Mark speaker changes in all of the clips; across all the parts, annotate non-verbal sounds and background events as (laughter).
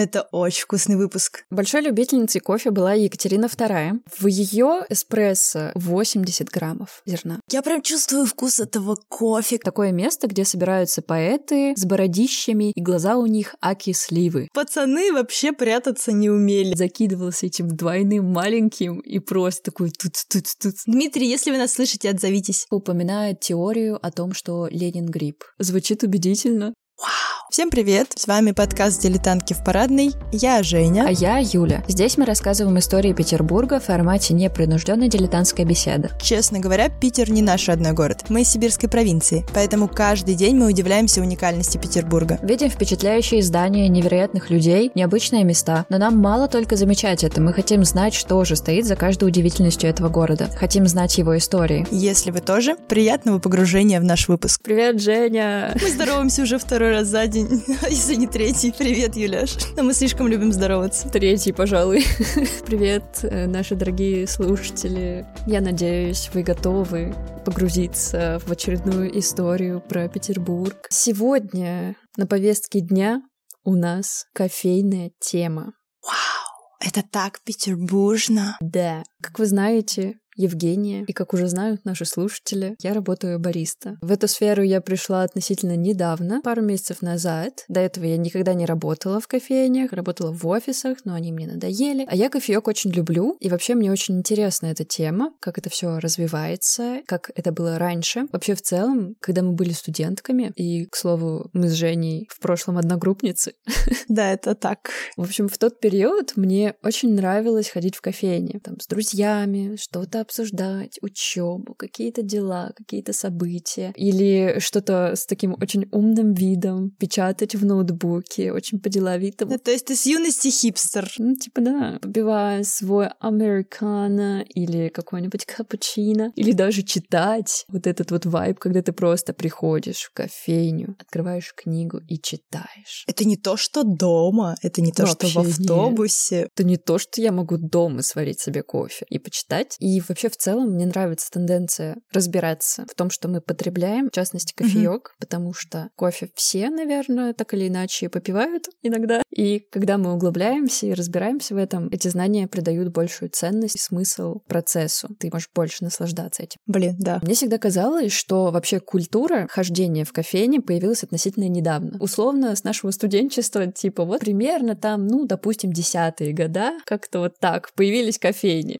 Speaker 1: Это очень вкусный выпуск.
Speaker 2: Большой любительницей кофе была Екатерина II. В ее эспрессо 80 граммов зерна.
Speaker 1: Я прям чувствую вкус этого кофе.
Speaker 2: Такое место, где собираются поэты с бородищами, и глаза у них аки сливы.
Speaker 1: Пацаны вообще прятаться не умели.
Speaker 2: Закидывался этим двойным маленьким и просто такой тут тут тут.
Speaker 1: Дмитрий, если вы нас слышите, отзовитесь.
Speaker 2: Упоминает теорию о том, что Ленин грипп. Звучит убедительно.
Speaker 1: Вау! Всем привет! С вами подкаст «Дилетантки в парадной». Я Женя.
Speaker 2: А я Юля. Здесь мы рассказываем истории Петербурга в формате непринужденной дилетантской беседы.
Speaker 1: Честно говоря, Питер не наш родной город. Мы из сибирской провинции, поэтому каждый день мы удивляемся уникальности Петербурга.
Speaker 2: Видим впечатляющие здания невероятных людей, необычные места. Но нам мало только замечать это. Мы хотим знать, что же стоит за каждой удивительностью этого города. Хотим знать его истории.
Speaker 1: Если вы тоже, приятного погружения в наш выпуск.
Speaker 2: Привет, Женя!
Speaker 1: Мы здороваемся уже второй раз за день день, (laughs) если не третий. Привет, Юляш. Но мы слишком любим здороваться.
Speaker 2: Третий, пожалуй. (laughs) Привет, э, наши дорогие слушатели. Я надеюсь, вы готовы погрузиться в очередную историю про Петербург. Сегодня на повестке дня у нас кофейная тема.
Speaker 1: Вау, это так петербуржно.
Speaker 2: Да. Как вы знаете, Евгения, и, как уже знают наши слушатели, я работаю бариста. В эту сферу я пришла относительно недавно, пару месяцев назад. До этого я никогда не работала в кофейнях, работала в офисах, но они мне надоели. А я кофеек очень люблю, и вообще мне очень интересна эта тема, как это все развивается, как это было раньше. Вообще в целом, когда мы были студентками, и, к слову, мы с Женей в прошлом одногруппницы. (laughs)
Speaker 1: Да, это так.
Speaker 2: В общем, в тот период мне очень нравилось ходить в кофейни, там, с друзьями, что-то обсуждать учебу, какие-то дела, какие-то события, или что-то с таким очень умным видом печатать в ноутбуке, очень по-деловитому.
Speaker 1: Ну, то есть ты с юности хипстер?
Speaker 2: Ну, типа, да, побивая свой американо или какой-нибудь капучино, или даже читать вот этот вот вайб, когда ты просто приходишь в кофейню, открываешь книгу и читаешь.
Speaker 1: Это не то, что дома, это не то, Вообще что в автобусе.
Speaker 2: Нет. Это не то, что я могу дома сварить себе кофе и почитать. И вообще в целом мне нравится тенденция разбираться в том, что мы потребляем, в частности кофеек, mm-hmm. потому что кофе все, наверное, так или иначе попивают иногда. И когда мы углубляемся и разбираемся в этом, эти знания придают большую ценность и смысл процессу. Ты можешь больше наслаждаться этим.
Speaker 1: Блин, да.
Speaker 2: Мне всегда казалось, что вообще культура хождения в кофейне появилась относительно недавно. Условно, с нашего студенчества, типа вот примерно там, ну, допустим, десятые года, как-то вот так появились кофейни.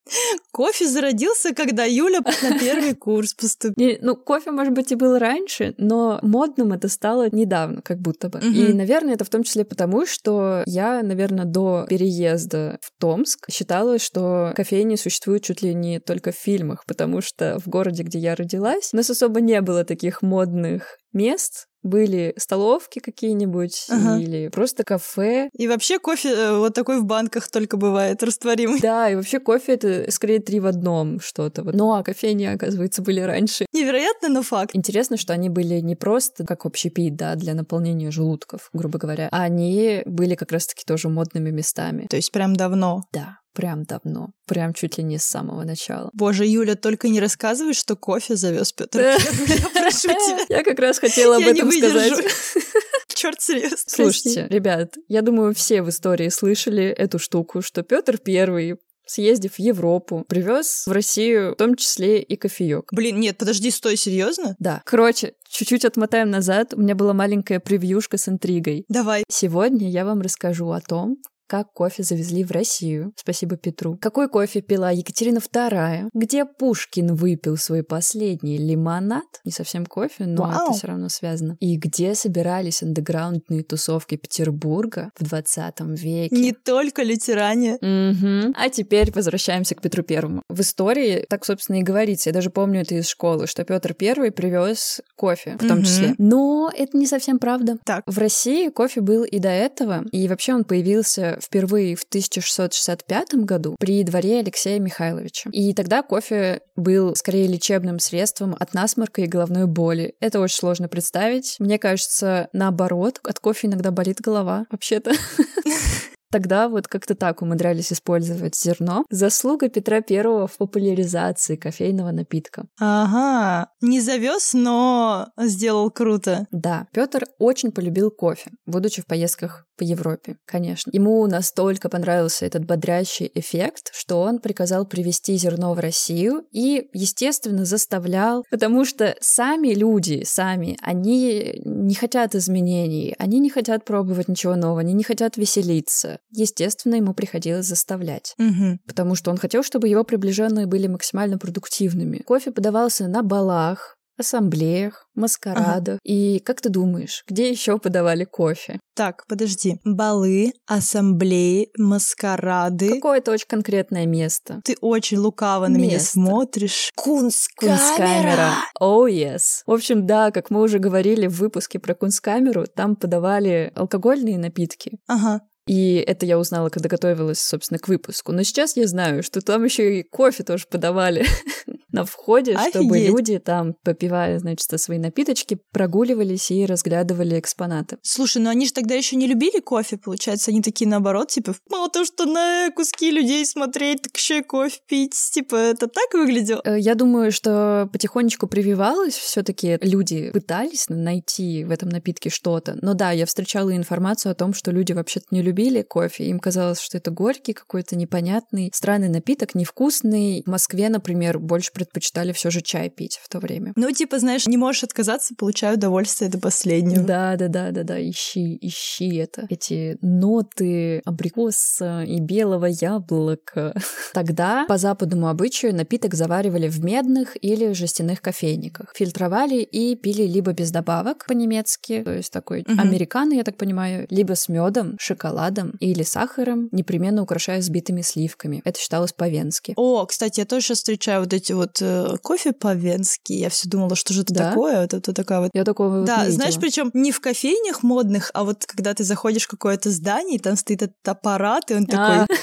Speaker 1: Кофе зародился родился, когда Юля на первый курс поступила.
Speaker 2: Ну, кофе, может быть, и был раньше, но модным это стало недавно, как будто бы. И, наверное, это в том числе потому, что я, наверное, до переезда в Томск считала, что кофейни существуют чуть ли не только в фильмах, потому что в городе, где я родилась, у нас особо не было таких модных мест, были столовки какие-нибудь ага. или просто кафе.
Speaker 1: И вообще кофе э, вот такой в банках только бывает, растворимый. (laughs)
Speaker 2: Да, и вообще кофе это скорее три в одном что-то. Ну а кофейни, оказывается, были раньше.
Speaker 1: Невероятно, но факт.
Speaker 2: Интересно, что они были не просто как общепит, да, для наполнения желудков, грубо говоря, а они были как раз-таки тоже модными местами.
Speaker 1: То есть прям давно.
Speaker 2: Да. Прям давно. Прям чуть ли не с самого начала.
Speaker 1: Боже, Юля, только не рассказывай, что кофе завез Петр. (laughs) Я прошу тебя.
Speaker 2: Я как раз хотела об этом сказать. (laughs)
Speaker 1: Черт, серьезно. (laughs)
Speaker 2: Слушайте, ребят, я думаю, все в истории слышали эту штуку, что Петр Первый съездив в Европу, привез в Россию в том числе и кофеек.
Speaker 1: Блин, нет, подожди, стой, серьезно?
Speaker 2: Да. Короче, чуть-чуть отмотаем назад. У меня была маленькая превьюшка с интригой.
Speaker 1: Давай.
Speaker 2: Сегодня я вам расскажу о том, как кофе завезли в Россию. Спасибо Петру. Какой кофе пила Екатерина II? Где Пушкин выпил свой последний лимонад? Не совсем кофе, но Вау. это все равно связано. И где собирались андеграундные тусовки Петербурга в 20 веке?
Speaker 1: Не только лютеране.
Speaker 2: Угу. А теперь возвращаемся к Петру Первому. В истории так, собственно, и говорится. Я даже помню это из школы, что Петр Первый привез кофе в том угу. числе. Но это не совсем правда.
Speaker 1: Так.
Speaker 2: В России кофе был и до этого, и вообще он появился впервые в 1665 году при дворе Алексея Михайловича. И тогда кофе был скорее лечебным средством от насморка и головной боли. Это очень сложно представить. Мне кажется, наоборот, от кофе иногда болит голова, вообще-то. (laughs) Тогда вот как-то так умудрялись использовать зерно. Заслуга Петра Первого в популяризации кофейного напитка.
Speaker 1: Ага, не завез, но сделал круто.
Speaker 2: Да, Петр очень полюбил кофе, будучи в поездках по Европе, конечно. Ему настолько понравился этот бодрящий эффект, что он приказал привезти зерно в Россию и, естественно, заставлял, потому что сами люди, сами, они не хотят изменений, они не хотят пробовать ничего нового, они не хотят веселиться. Естественно, ему приходилось заставлять,
Speaker 1: Угу.
Speaker 2: потому что он хотел, чтобы его приближенные были максимально продуктивными. Кофе подавался на балах, ассамблеях, маскарадах. И как ты думаешь, где еще подавали кофе?
Speaker 1: Так, подожди. Балы, ассамблеи, маскарады.
Speaker 2: Какое-то очень конкретное место.
Speaker 1: Ты очень лукаво на меня
Speaker 2: Место.
Speaker 1: смотришь. Кунсткамера!
Speaker 2: Кунсткамера. Oh, yes. В общем, да, как мы уже говорили в выпуске про Кунсткамеру, там подавали алкогольные напитки.
Speaker 1: Ага.
Speaker 2: И это я узнала, когда готовилась, собственно, к выпуску. Но сейчас я знаю, что там еще и кофе тоже подавали (laughs) на входе, чтобы
Speaker 1: Офигеть.
Speaker 2: люди там, попивая, значит, свои напиточки, прогуливались и разглядывали экспонаты.
Speaker 1: Слушай, ну они же тогда еще не любили кофе, получается. Они такие наоборот, типа, мало того, что на куски людей смотреть, так еще и кофе пить. Типа, это так выглядело?
Speaker 2: Э, Я думаю, что потихонечку прививалось, все-таки люди пытались найти в этом напитке что-то. Но да, я встречала информацию о том, что люди вообще-то не любили кофе. Им казалось, что это горький какой-то непонятный, странный напиток, невкусный. В Москве, например, больше предпочитали все же чай пить в то время.
Speaker 1: Ну, типа, знаешь, не можешь отказаться, получаю удовольствие до последнего.
Speaker 2: Да, да, да, да, да, ищи, ищи это. Эти ноты абрикоса и белого яблока. (laughs) Тогда, по западному обычаю, напиток заваривали в медных или жестяных кофейниках. Фильтровали и пили либо без добавок по-немецки, то есть такой
Speaker 1: Мгм.
Speaker 2: американо, я так понимаю, либо с медом, шоколадом или сахаром, непременно украшая взбитыми сливками. Это считалось по-венски.
Speaker 1: О, кстати, я тоже сейчас встречаю вот эти вот э, кофе по-венски. Я все думала, что же это
Speaker 2: Да?
Speaker 1: такое? Вот это такая вот
Speaker 2: Я такого вот
Speaker 1: Да,
Speaker 2: не
Speaker 1: знаешь, причем не в кофейнях модных, а вот когда ты заходишь в какое-то здание, и там стоит этот аппарат, и он
Speaker 2: А,
Speaker 1: такой,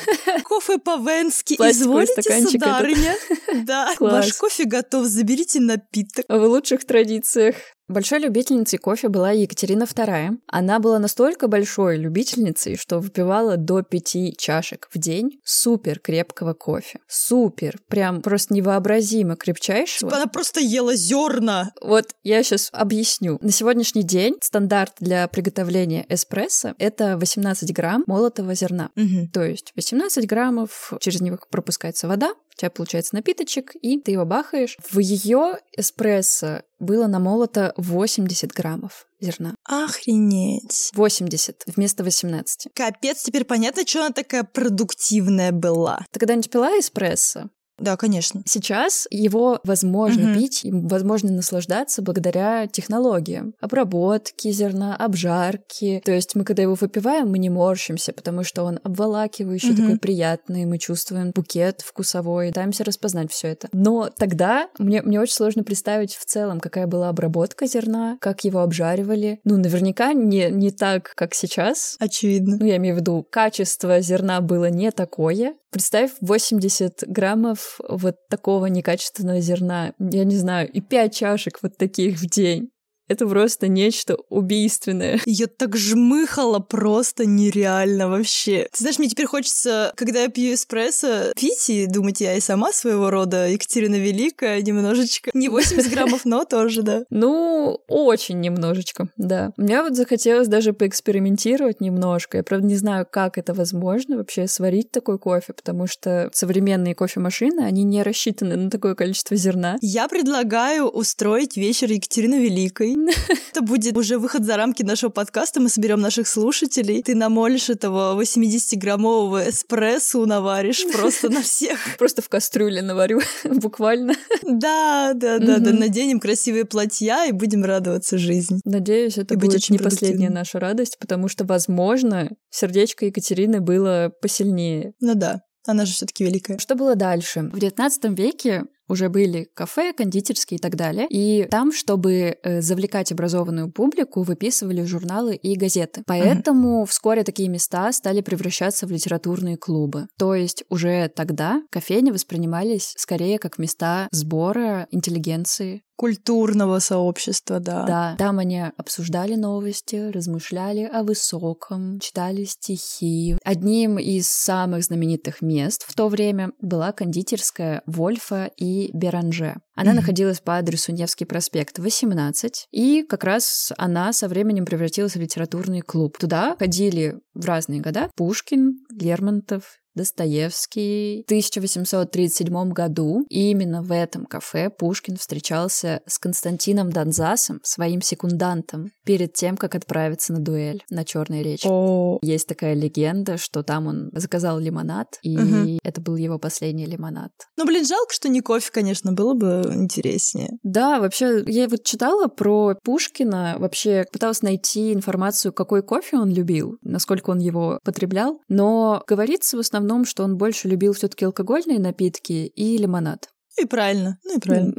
Speaker 1: (laughs) кофе по-венски, изволите, сударыня? (laughs) Да, ваш кофе готов, заберите напиток.
Speaker 2: В лучших традициях. Большой любительницей кофе была Екатерина II. Она была настолько большой любительницей, что выпивала до пяти чашек в день супер крепкого кофе. Супер, прям просто невообразимо крепчайшего.
Speaker 1: Она просто ела зерна.
Speaker 2: Вот я сейчас объясню. На сегодняшний день стандарт для приготовления эспрессо — это 18 грамм молотого зерна. То есть 18 граммов, через него пропускается вода, у тебя получается напиточек, и ты его бахаешь. В ее эспрессо было намолото 80 граммов зерна.
Speaker 1: Охренеть.
Speaker 2: 80 вместо 18.
Speaker 1: Капец, теперь понятно, что она такая продуктивная была.
Speaker 2: Ты когда-нибудь пила эспрессо?
Speaker 1: Да, конечно.
Speaker 2: Сейчас его возможно
Speaker 1: Мгм.
Speaker 2: пить, им возможно наслаждаться благодаря технологиям. Обработки зерна, обжарки. То есть мы, когда его выпиваем, мы не морщимся, потому что он обволакивающий,
Speaker 1: Мгм.
Speaker 2: такой приятный, мы чувствуем букет вкусовой, пытаемся распознать все это. Но тогда мне, мне очень сложно представить в целом, какая была обработка зерна, как его обжаривали. Ну, наверняка не, не так, как сейчас,
Speaker 1: Очевидно.
Speaker 2: ну, я имею в виду, качество зерна было не такое. Представь 80 граммов вот такого некачественного зерна, я не знаю, и 5 чашек вот таких в день. Это просто нечто убийственное.
Speaker 1: Ее так жмыхало просто нереально вообще. Ты знаешь, мне теперь хочется, когда я пью эспрессо, пить и думать, я и сама своего рода Екатерина Великая немножечко. Не 80 граммов, но тоже, да.
Speaker 2: Ну, очень немножечко, да. Мне вот захотелось даже поэкспериментировать немножко. Я, правда, не знаю, как это возможно вообще сварить такой кофе, потому что современные кофемашины, они не рассчитаны на такое количество зерна.
Speaker 1: Я предлагаю устроить вечер Екатерины Великой. (laughs) Это будет уже выход за рамки нашего подкаста. Мы соберем наших слушателей. Ты намолишь этого 80-граммового эспрессо, наваришь (laughs) просто на всех.
Speaker 2: Просто в кастрюле наварю, (laughs) буквально.
Speaker 1: Да, да, да, да. Наденем красивые платья и будем радоваться жизни.
Speaker 2: Надеюсь, это будет
Speaker 1: очень
Speaker 2: не последняя наша радость, потому что, возможно, сердечко Екатерины было посильнее.
Speaker 1: Ну да, она же все-таки великая.
Speaker 2: Что было дальше? В XIX веке уже были кафе, кондитерские и так далее. И там, чтобы э, завлекать образованную публику, выписывали журналы и газеты. Поэтому вскоре такие места стали превращаться в литературные клубы. То есть уже тогда кофейни воспринимались скорее как места сбора интеллигенции,
Speaker 1: Культурного сообщества, да.
Speaker 2: Да, там они обсуждали новости, размышляли о высоком, читали стихи. Одним из самых знаменитых мест в то время была кондитерская Вольфа и Беранже. Она mm-hmm. находилась по адресу Невский проспект, 18, и как раз она со временем превратилась в литературный клуб. Туда ходили в разные года Пушкин, Лермонтов, Достоевский. В 1837 году и именно в этом кафе Пушкин встречался с Константином Донзасом, своим секундантом, перед тем, как отправиться на дуэль на Черной речке.
Speaker 1: О.
Speaker 2: Есть такая легенда, что там он заказал лимонад, и угу. это был его последний лимонад.
Speaker 1: Ну, блин, жалко, что не кофе, конечно, было бы интереснее.
Speaker 2: Да, вообще, я вот читала про Пушкина, вообще пыталась найти информацию, какой кофе он любил, насколько он его потреблял, но говорится в основном основном, что он больше любил все-таки алкогольные напитки и лимонад.
Speaker 1: И правильно, ну и правильно.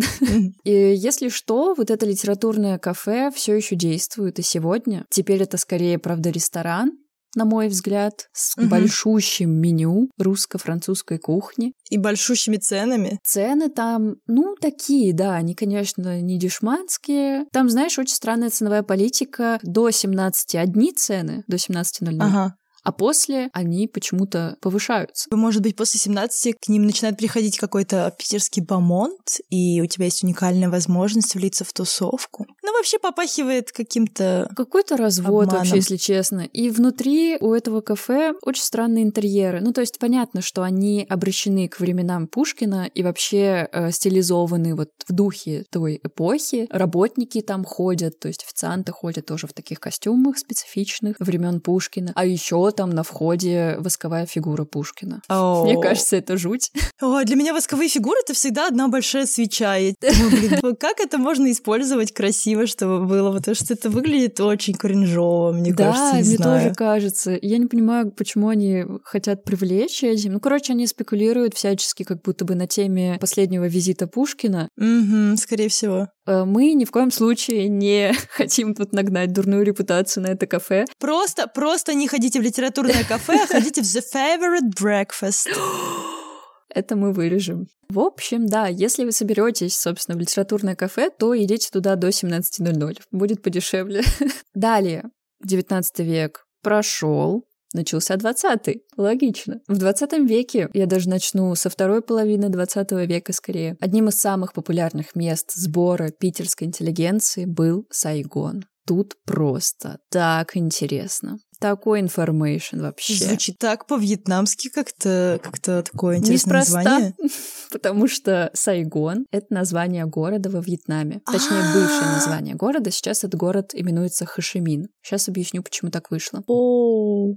Speaker 2: И если что, вот это литературное кафе все еще действует и сегодня. Теперь это скорее, правда, ресторан, на мой взгляд, с угу. большущим меню русско-французской кухни.
Speaker 1: И большущими ценами.
Speaker 2: Цены там, ну, такие, да, они, конечно, не дешманские. Там, знаешь, очень странная ценовая политика. До 17 одни цены, до 17.00.
Speaker 1: Ага
Speaker 2: а после они почему-то повышаются.
Speaker 1: Может быть, после 17 к ним начинает приходить какой-то питерский бомонд, и у тебя есть уникальная возможность влиться в тусовку. Ну, вообще попахивает каким-то...
Speaker 2: Какой-то развод обманом. вообще, если честно. И внутри у этого кафе очень странные интерьеры. Ну, то есть понятно, что они обращены к временам Пушкина и вообще э, стилизованы вот в духе той эпохи. Работники там ходят, то есть официанты ходят тоже в таких костюмах специфичных времен Пушкина. А еще там на входе восковая фигура Пушкина.
Speaker 1: Oh.
Speaker 2: Мне кажется, это жуть.
Speaker 1: Ой, для меня восковые фигуры — это всегда одна большая свеча. Я думаю, (laughs) блин, как это можно использовать красиво, чтобы было? Потому что это выглядит очень кринжово, мне
Speaker 2: да,
Speaker 1: кажется,
Speaker 2: не
Speaker 1: мне
Speaker 2: знаю. тоже кажется. Я не понимаю, почему они хотят привлечь этим. Ну, короче, они спекулируют всячески, как будто бы на теме последнего визита Пушкина.
Speaker 1: Угу, скорее всего.
Speaker 2: Э, мы ни в коем случае не (laughs) хотим тут нагнать дурную репутацию на это кафе.
Speaker 1: Просто, просто не ходите в литературное кафе, а ходите в The Favorite Breakfast. (gasps)
Speaker 2: Это мы вырежем. В общем, да, если вы соберетесь, собственно, в литературное кафе, то идите туда до 17.00. Будет подешевле. (laughs) Далее, 19 век прошел, начался 20-й. Логично. В 20 веке, я даже начну со второй половины 20 века скорее, одним из самых популярных мест сбора питерской интеллигенции был Сайгон. Тут просто так интересно такой information вообще.
Speaker 1: Звучит так по-вьетнамски как-то, как-то такое интересное Неспроста, название. (laughs)
Speaker 2: потому что Сайгон — это название города во Вьетнаме. Точнее, бывшее название города. Сейчас этот город именуется Хашимин. Сейчас объясню, почему так вышло.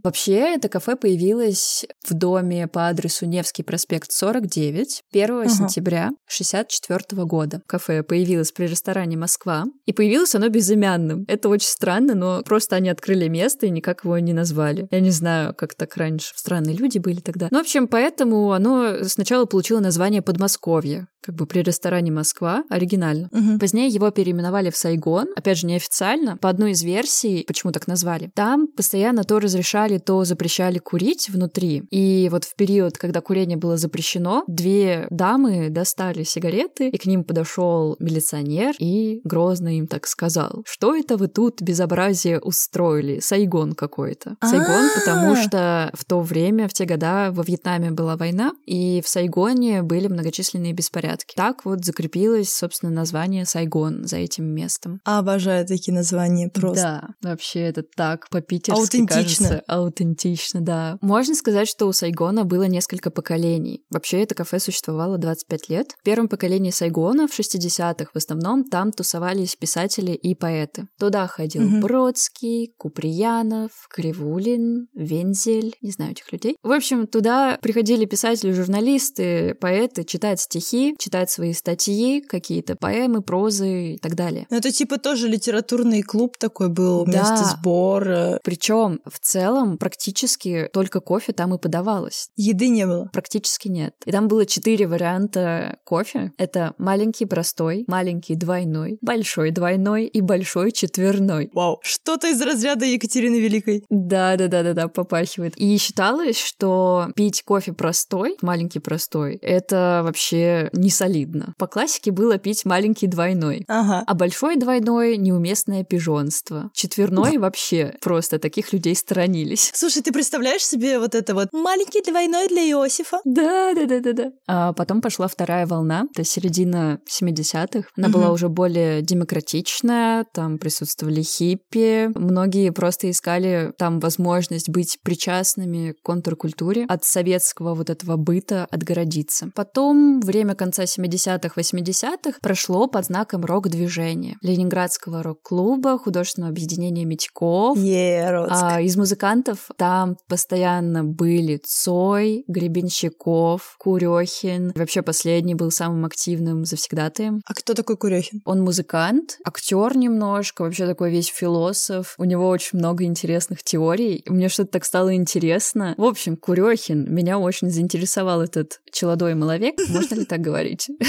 Speaker 2: Вообще, это кафе появилось в доме по адресу Невский проспект 49 1 сентября 64 года. Кафе появилось при ресторане «Москва», и появилось оно безымянным. Это очень странно, но просто они открыли место и никак его его не назвали. Я не знаю, как так раньше. Странные люди были тогда. Ну, в общем, поэтому оно сначала получило название Подмосковье как бы при ресторане Москва, оригинально.
Speaker 1: Угу.
Speaker 2: Позднее его переименовали в Сайгон, опять же, неофициально, по одной из версий, почему так назвали. Там постоянно то разрешали, то запрещали курить внутри. И вот в период, когда курение было запрещено, две дамы достали сигареты, и к ним подошел милиционер и грозно им так сказал, что это вы тут безобразие устроили, Сайгон какой-то. Сайгон, потому что в то время, в те года во Вьетнаме была война, и в Сайгоне были многочисленные беспорядки. Так вот закрепилось, собственно, название Сайгон за этим местом.
Speaker 1: Обожаю такие названия просто.
Speaker 2: Да, вообще это так по-питерски Аутентично. Кажется, аутентично, да. Можно сказать, что у Сайгона было несколько поколений. Вообще это кафе существовало 25 лет. В первом поколении Сайгона в 60-х в основном там тусовались писатели и поэты. Туда ходил угу. Бродский, Куприянов, Кривулин, Вензель, не знаю этих людей. В общем, туда приходили писатели, журналисты, поэты читать стихи, читать свои статьи, какие-то поэмы, прозы и так далее.
Speaker 1: Ну, это типа тоже литературный клуб такой был, да. место сбора.
Speaker 2: Причем в целом практически только кофе там и подавалось.
Speaker 1: Еды не было?
Speaker 2: Практически нет. И там было четыре варианта кофе. Это маленький простой, маленький двойной, большой двойной и большой четверной.
Speaker 1: Вау. Что-то из разряда Екатерины Великой.
Speaker 2: Да-да-да-да-да, попахивает. И считалось, что пить кофе простой, маленький простой, это вообще не солидно. По классике было пить маленький двойной.
Speaker 1: Ага.
Speaker 2: А большой двойной — неуместное пижонство. Четверной вообще просто таких людей сторонились.
Speaker 1: Слушай, ты представляешь себе вот это вот маленький двойной для Иосифа?
Speaker 2: Да, да, да, да, да. А потом пошла вторая волна, это середина 70-х. Она
Speaker 1: Мгм.
Speaker 2: была уже более демократичная, там присутствовали хиппи. Многие просто искали там возможность быть причастными к контркультуре, от советского вот этого быта отгородиться. Потом время конца 70-х, 80-х прошло под знаком рок-движения. Ленинградского рок-клуба, художественного объединения Митьков,
Speaker 1: Ероцк.
Speaker 2: а из музыкантов там постоянно были Цой, Гребенщиков, Курехин. Вообще последний был самым активным завсегдатаем.
Speaker 1: А кто такой Курехин?
Speaker 2: Он музыкант, актер немножко, вообще такой весь философ. У него очень много интересных теорий. Мне что-то так стало интересно. В общем, Курехин, меня очень заинтересовал этот челодой маловек. Можно ли так говорить? (laughs)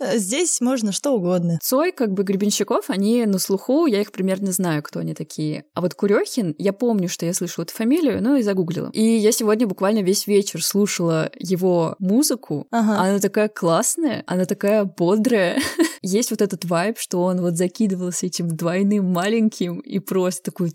Speaker 1: Э, Здесь можно что угодно.
Speaker 2: Цой, как бы Гребенщиков, они на слуху, я их примерно знаю, кто они такие. А вот Курехин, я помню, что я слышала эту фамилию, ну и загуглила. И я сегодня буквально весь вечер слушала его музыку.
Speaker 1: Ага.
Speaker 2: Она такая классная, она такая бодрая. (laughs) Есть вот этот вайб, что он вот закидывался этим двойным маленьким и просто такой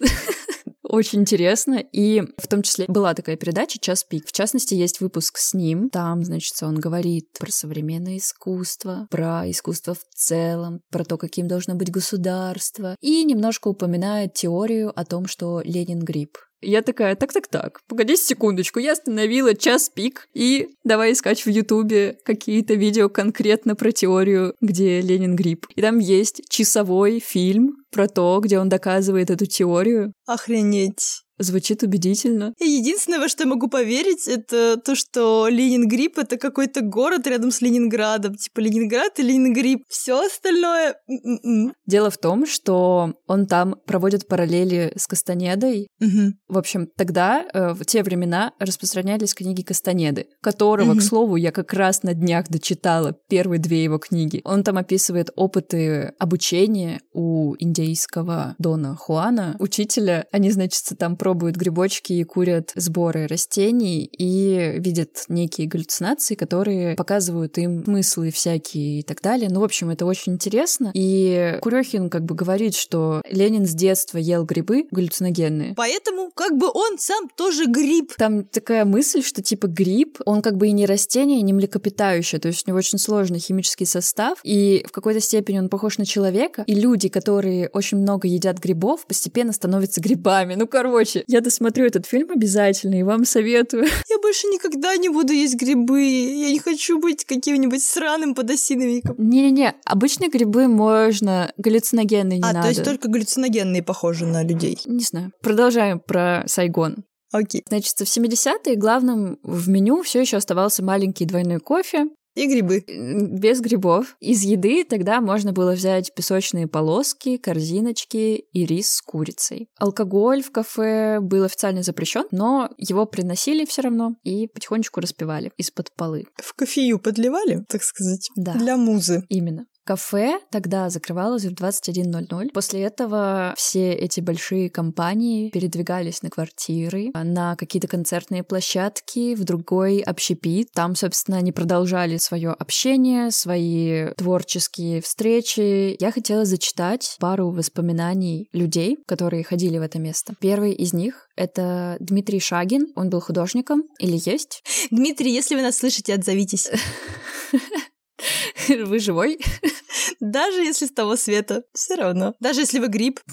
Speaker 2: (laughs) Очень интересно. И в том числе была такая передача «Час пик». В частности, есть выпуск с ним. Там, значит, он говорит про современное искусство, про искусство в целом, про то, каким должно быть государство. И немножко упоминает теорию о том, что Ленин гриб. Я такая, так-так-так, погодите секундочку, я остановила час пик, и давай искать в Ютубе какие-то видео конкретно про теорию, где Ленин гриб. И там есть часовой фильм про то, где он доказывает эту теорию.
Speaker 1: Охренеть.
Speaker 2: Звучит убедительно.
Speaker 1: Единственное, во что я могу поверить, это то, что Ленингрип — это какой-то город рядом с Ленинградом. Типа Ленинград и Ленингрип. Все остальное... м-м-м.
Speaker 2: Дело в том, что он там проводит параллели с Кастанедой.
Speaker 1: Мгм.
Speaker 2: В общем, тогда, э, в те времена, распространялись книги Кастанеды, которого, к
Speaker 1: Мгм.
Speaker 2: слову, я как раз на днях дочитала первые две его книги. Он там описывает опыты обучения у индейского Дона Хуана, учителя. Они, значит, там пробуют грибочки и курят сборы растений и видят некие галлюцинации, которые показывают им смыслы всякие и так далее. Ну, в общем, это очень интересно. И Курехин как бы говорит, что Ленин с детства ел грибы галлюциногенные,
Speaker 1: Поэтому как бы он сам тоже гриб.
Speaker 2: там такая мысль, что типа гриб, он как бы и не растение, и не млекопитающее, то есть у него очень сложный химический состав, и в какой-то степени он похож на человека, и люди, которые очень много едят грибов, постепенно становятся грибами. Ну, короче, я досмотрю этот фильм обязательно, и вам советую. (laughs)
Speaker 1: Я больше никогда не буду есть грибы. Я не хочу быть каким-нибудь сраным подосиновиком.
Speaker 2: Не-не-не, обычные грибы можно, галлюциногенные не
Speaker 1: а,
Speaker 2: надо.
Speaker 1: то есть только галлюциногенные похожи на людей.
Speaker 2: Не знаю. Продолжаем про Сайгон.
Speaker 1: Окей.
Speaker 2: Значит, в 70-е главным в меню все еще оставался маленький двойной кофе,
Speaker 1: И грибы.
Speaker 2: без грибов. Из еды тогда можно было взять песочные полоски, корзиночки и рис с курицей. Алкоголь в кафе был официально запрещен, но его приносили все равно и потихонечку распивали из-под полы.
Speaker 1: В кофею подливали, так сказать,
Speaker 2: Да.
Speaker 1: для музы.
Speaker 2: Именно. Кафе тогда закрывалось в 21.00. После этого все эти большие компании передвигались на квартиры, на какие-то концертные площадки, в другой общепит. Там, собственно, они продолжали свое общение, свои творческие встречи. Я хотела зачитать пару воспоминаний людей, которые ходили в это место. Первый из них — это Дмитрий Шагин. Он был художником или есть.
Speaker 1: Дмитрий, если вы нас слышите, отзовитесь. (laughs) (laughs)
Speaker 2: Вы живой?
Speaker 1: Даже если с того света. Все равно. Даже если вы гриб. (laughs)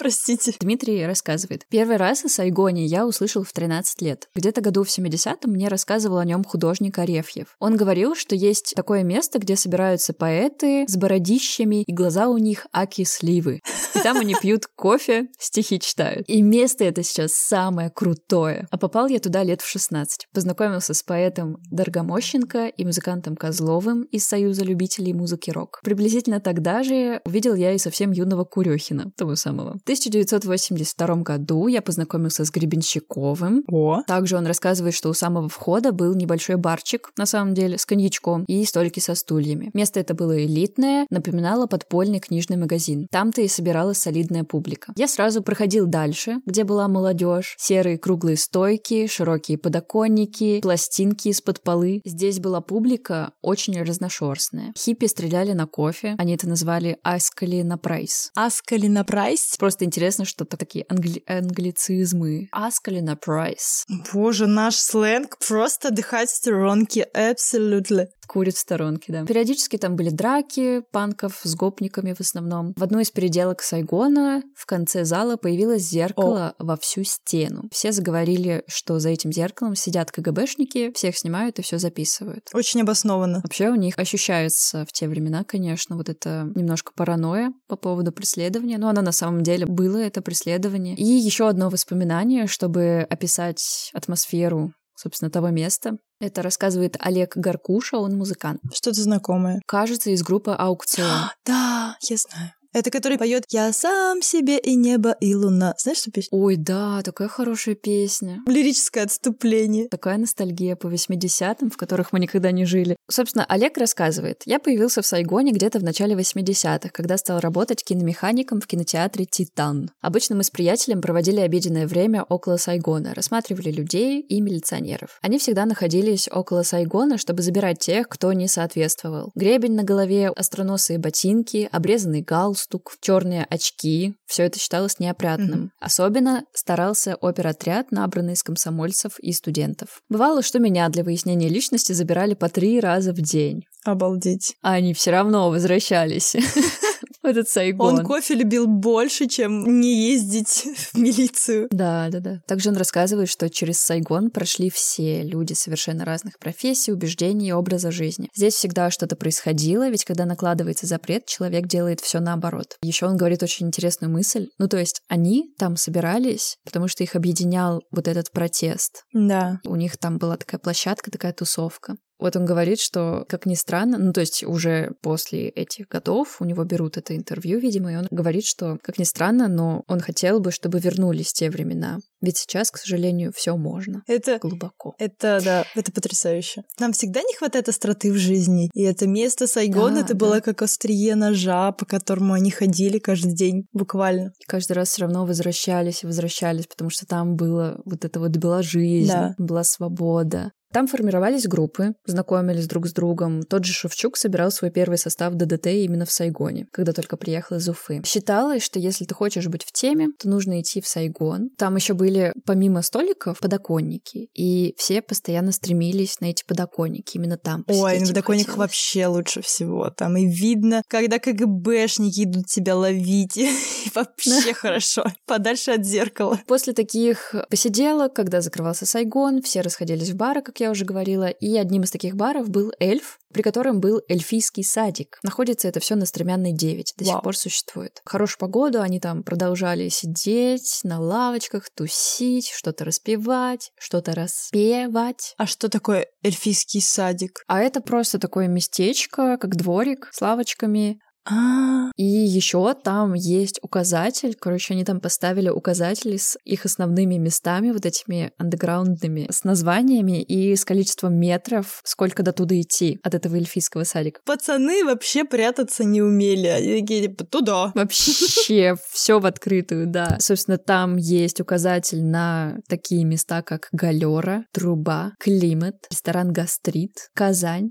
Speaker 1: Простите.
Speaker 2: Дмитрий рассказывает. Первый раз о Сайгоне я услышал в 13 лет. Где-то году в 70-м мне рассказывал о нем художник Арефьев. Он говорил, что есть такое место, где собираются поэты с бородищами, и глаза у них аки сливы. И там они пьют кофе, стихи читают. И место это сейчас самое крутое. А попал я туда лет в 16. Познакомился с поэтом Доргомощенко и музыкантом Козловым из Союза любителей музыки рок. Приблизительно тогда же увидел я и совсем юного Курехина, того самого. 1982 году я познакомился с Гребенщиковым.
Speaker 1: О.
Speaker 2: Также он рассказывает, что у самого входа был небольшой барчик, на самом деле, с коньячком и столики со стульями. Место это было элитное, напоминало подпольный книжный магазин. Там-то и собиралась солидная публика. Я сразу проходил дальше, где была молодежь, серые круглые стойки, широкие подоконники, пластинки из-под полы. Здесь была публика очень разношерстная. Хиппи стреляли на кофе, они это назвали «аскали на прайс».
Speaker 1: Аскали на прайс?
Speaker 2: Просто интересно, что такие англи- англицизмы. «Аскали на прайс».
Speaker 1: Боже, наш сленг просто отдыхать в сторонке, абсолютно.
Speaker 2: Курит в сторонке, да. Периодически там были драки панков с гопниками в основном. В одной из переделок Сайгона в конце зала появилось зеркало О. во всю стену. Все заговорили, что за этим зеркалом сидят КГБшники, всех снимают и все записывают.
Speaker 1: Очень обоснованно.
Speaker 2: Вообще у них ощущается в те времена, конечно, вот это немножко паранойя по поводу преследования. Но она на самом деле было это преследование. И еще одно воспоминание, чтобы описать атмосферу собственно, того места. Это рассказывает Олег Гаркуша, он музыкант.
Speaker 1: Что-то знакомое.
Speaker 2: Кажется, из группы «Аукцион». (gasps)
Speaker 1: Да, я знаю. Это который поет «Я сам себе и небо, и луна». Знаешь, что песня?
Speaker 2: Ой, да, такая хорошая песня.
Speaker 1: Лирическое отступление.
Speaker 2: Такая ностальгия по 80-м, в которых мы никогда не жили. Собственно, Олег рассказывает. Я появился в Сайгоне где-то в начале 80-х, когда стал работать киномехаником в кинотеатре «Титан». Обычно мы с приятелем проводили обеденное время около Сайгона, рассматривали людей и милиционеров. Они всегда находились около Сайгона, чтобы забирать тех, кто не соответствовал. Гребень на голове, остроносые ботинки, обрезанный галстук, галстук, черные очки. Все это считалось неопрятным. Mm-hmm. Особенно старался оперотряд, набранный из комсомольцев и студентов. Бывало, что меня для выяснения личности забирали по три раза в день.
Speaker 1: Обалдеть.
Speaker 2: А они все равно возвращались. (laughs) этот Сайгон.
Speaker 1: Он кофе любил больше, чем не ездить (laughs) в милицию.
Speaker 2: Да, да, да. Также он рассказывает, что через Сайгон прошли все люди совершенно разных профессий, убеждений и образа жизни. Здесь всегда что-то происходило, ведь когда накладывается запрет, человек делает все наоборот. Еще он говорит очень интересную мысль. Ну, то есть они там собирались, потому что их объединял вот этот протест.
Speaker 1: Да.
Speaker 2: У них там была такая площадка, такая тусовка. Вот он говорит, что, как ни странно, ну, то есть уже после этих годов у него берут это интервью, видимо, и он говорит, что, как ни странно, но он хотел бы, чтобы вернулись те времена. Ведь сейчас, к сожалению, все можно.
Speaker 1: Это
Speaker 2: глубоко.
Speaker 1: Это, да, это потрясающе. Нам всегда не хватает остроты в жизни. И это место Сайгон, да, это да. было как острие ножа, по которому они ходили каждый день, буквально.
Speaker 2: И каждый раз все равно возвращались и возвращались, потому что там было вот это вот была жизнь, да. была свобода. Там формировались группы, знакомились друг с другом. Тот же Шевчук собирал свой первый состав ДДТ именно в Сайгоне, когда только приехал из Уфы. Считалось, что если ты хочешь быть в теме, то нужно идти в Сайгон. Там еще были, помимо столиков, подоконники. И все постоянно стремились на эти подоконники. Именно там
Speaker 1: Ой, на подоконниках вообще лучше всего. Там и видно, когда КГБшники идут тебя ловить. (laughs) И вообще (laughs) хорошо. Подальше от зеркала.
Speaker 2: После таких посиделок, когда закрывался Сайгон, все расходились в бары, как я уже говорила, и одним из таких баров был эльф, при котором был эльфийский садик. Находится это все на Стремянной 9, до Вау. сих пор существует. В хорошую погоду они там продолжали сидеть на лавочках, тусить, что-то распевать, что-то распевать.
Speaker 1: А что такое эльфийский садик?
Speaker 2: А это просто такое местечко, как дворик с лавочками,
Speaker 1: а,
Speaker 2: И еще там есть указатель. Короче, они там поставили указатели с их основными местами, вот этими андеграундными, с названиями и с количеством метров, сколько до туда идти от этого эльфийского садика.
Speaker 1: Пацаны вообще прятаться не умели. Они такие, типа, туда.
Speaker 2: Вообще (laughs) все в открытую, да. Собственно, там есть указатель на такие места, как Галера, Труба, Климат, ресторан Гастрит, Казань,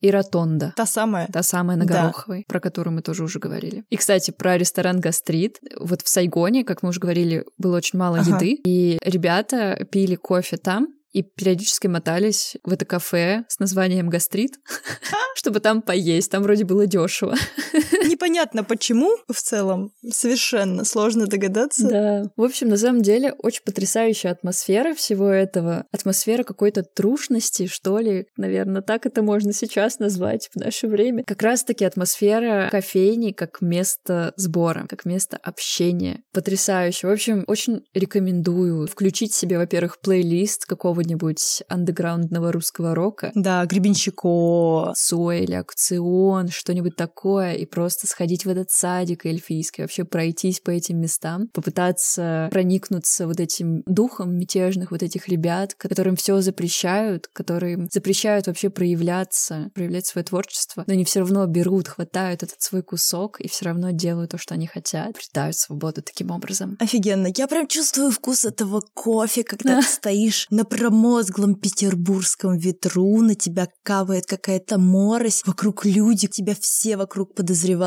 Speaker 2: и Ротонда.
Speaker 1: Та самая?
Speaker 2: Та самая на Гороховой, да. про которую мы тоже уже говорили. И, кстати, про ресторан Гастрит. Вот в Сайгоне, как мы уже говорили, было очень мало ага. еды, и ребята пили кофе там, и периодически мотались в это кафе с названием «Гастрит», (laughs) чтобы там поесть. Там вроде было дешево. (laughs)
Speaker 1: Непонятно почему в целом. Совершенно сложно догадаться.
Speaker 2: Да. В общем, на самом деле, очень потрясающая атмосфера всего этого. Атмосфера какой-то трушности, что ли. Наверное, так это можно сейчас назвать в наше время. Как раз-таки атмосфера кофейни как место сбора, как место общения. Потрясающе. В общем, очень рекомендую включить себе, во-первых, плейлист какого какого-нибудь андеграундного русского рока.
Speaker 1: Да, Гребенщико.
Speaker 2: Сой или Акцион, что-нибудь такое, и просто просто сходить в этот садик эльфийский, вообще пройтись по этим местам, попытаться проникнуться вот этим духом мятежных вот этих ребят, которым все запрещают, которым запрещают вообще проявляться, проявлять свое творчество, но они все равно берут, хватают этот свой кусок и все равно делают то, что они хотят, придают свободу таким образом.
Speaker 1: Офигенно. Я прям чувствую вкус этого кофе, когда (laughs) ты стоишь на промозглом петербургском ветру, на тебя кавает какая-то морось, вокруг люди, тебя все вокруг подозревают,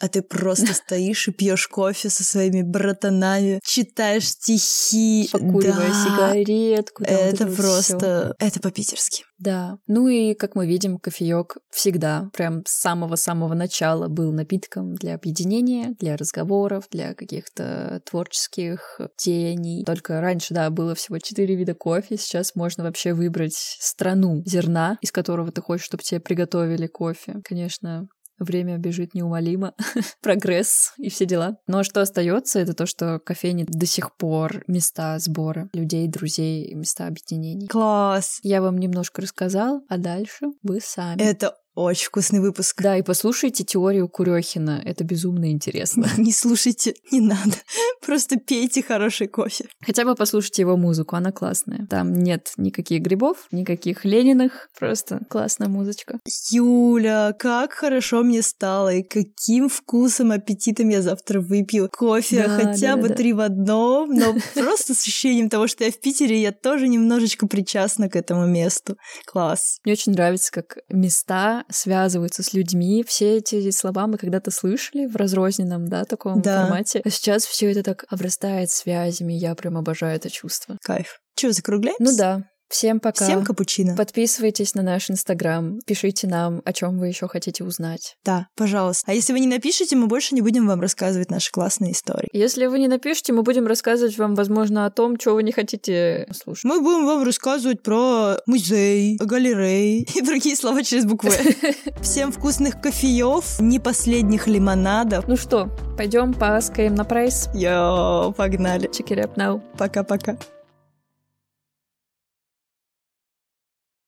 Speaker 1: а ты просто (laughs) стоишь и пьешь кофе со своими братанами, читаешь стихи.
Speaker 2: Покуривая да. сигаретку.
Speaker 1: Это вот просто... Всё. Это по-питерски.
Speaker 2: Да. Ну и, как мы видим, кофеек всегда, прям с самого-самого начала был напитком для объединения, для разговоров, для каких-то творческих деяний. Только раньше, да, было всего четыре вида кофе, сейчас можно вообще выбрать страну зерна, из которого ты хочешь, чтобы тебе приготовили кофе. Конечно, Время бежит неумолимо, (laughs) прогресс и все дела. Но что остается, это то, что кофейни до сих пор места сбора людей, друзей, места объединений.
Speaker 1: Класс!
Speaker 2: Я вам немножко рассказал, а дальше вы сами.
Speaker 1: Это очень вкусный выпуск.
Speaker 2: Да, и послушайте теорию Курехина. Это безумно интересно. (laughs)
Speaker 1: Не слушайте, не надо. Просто пейте хороший кофе.
Speaker 2: Хотя бы послушайте его музыку, она классная. Там нет никаких грибов, никаких Лениных, просто классная музычка.
Speaker 1: Юля, как хорошо мне стало, и каким вкусом, аппетитом я завтра выпью кофе, да, хотя да, бы да, три в одном, но (laughs) просто с ощущением того, что я в Питере, я тоже немножечко причастна к этому месту. Класс.
Speaker 2: Мне очень нравится, как места связываются с людьми. Все эти слова мы когда-то слышали в разрозненном, да, таком да. формате. А сейчас все это так обрастает связями. Я прям обожаю это чувство.
Speaker 1: Кайф. Че, закругляемся?
Speaker 2: Ну да. Всем пока.
Speaker 1: Всем капучино.
Speaker 2: Подписывайтесь на наш инстаграм, пишите нам, о чем вы еще хотите узнать.
Speaker 1: Да, пожалуйста. А если вы не напишете, мы больше не будем вам рассказывать наши классные истории.
Speaker 2: Если вы не напишете, мы будем рассказывать вам, возможно, о том, что вы не хотите слушать.
Speaker 1: Мы будем вам рассказывать про музей, галереи (laughs) и другие слова через буквы. (laughs) Всем вкусных кофеев, не последних лимонадов.
Speaker 2: Ну что, пойдем поскаем на прайс?
Speaker 1: Йо, погнали.
Speaker 2: Now.
Speaker 1: Пока-пока.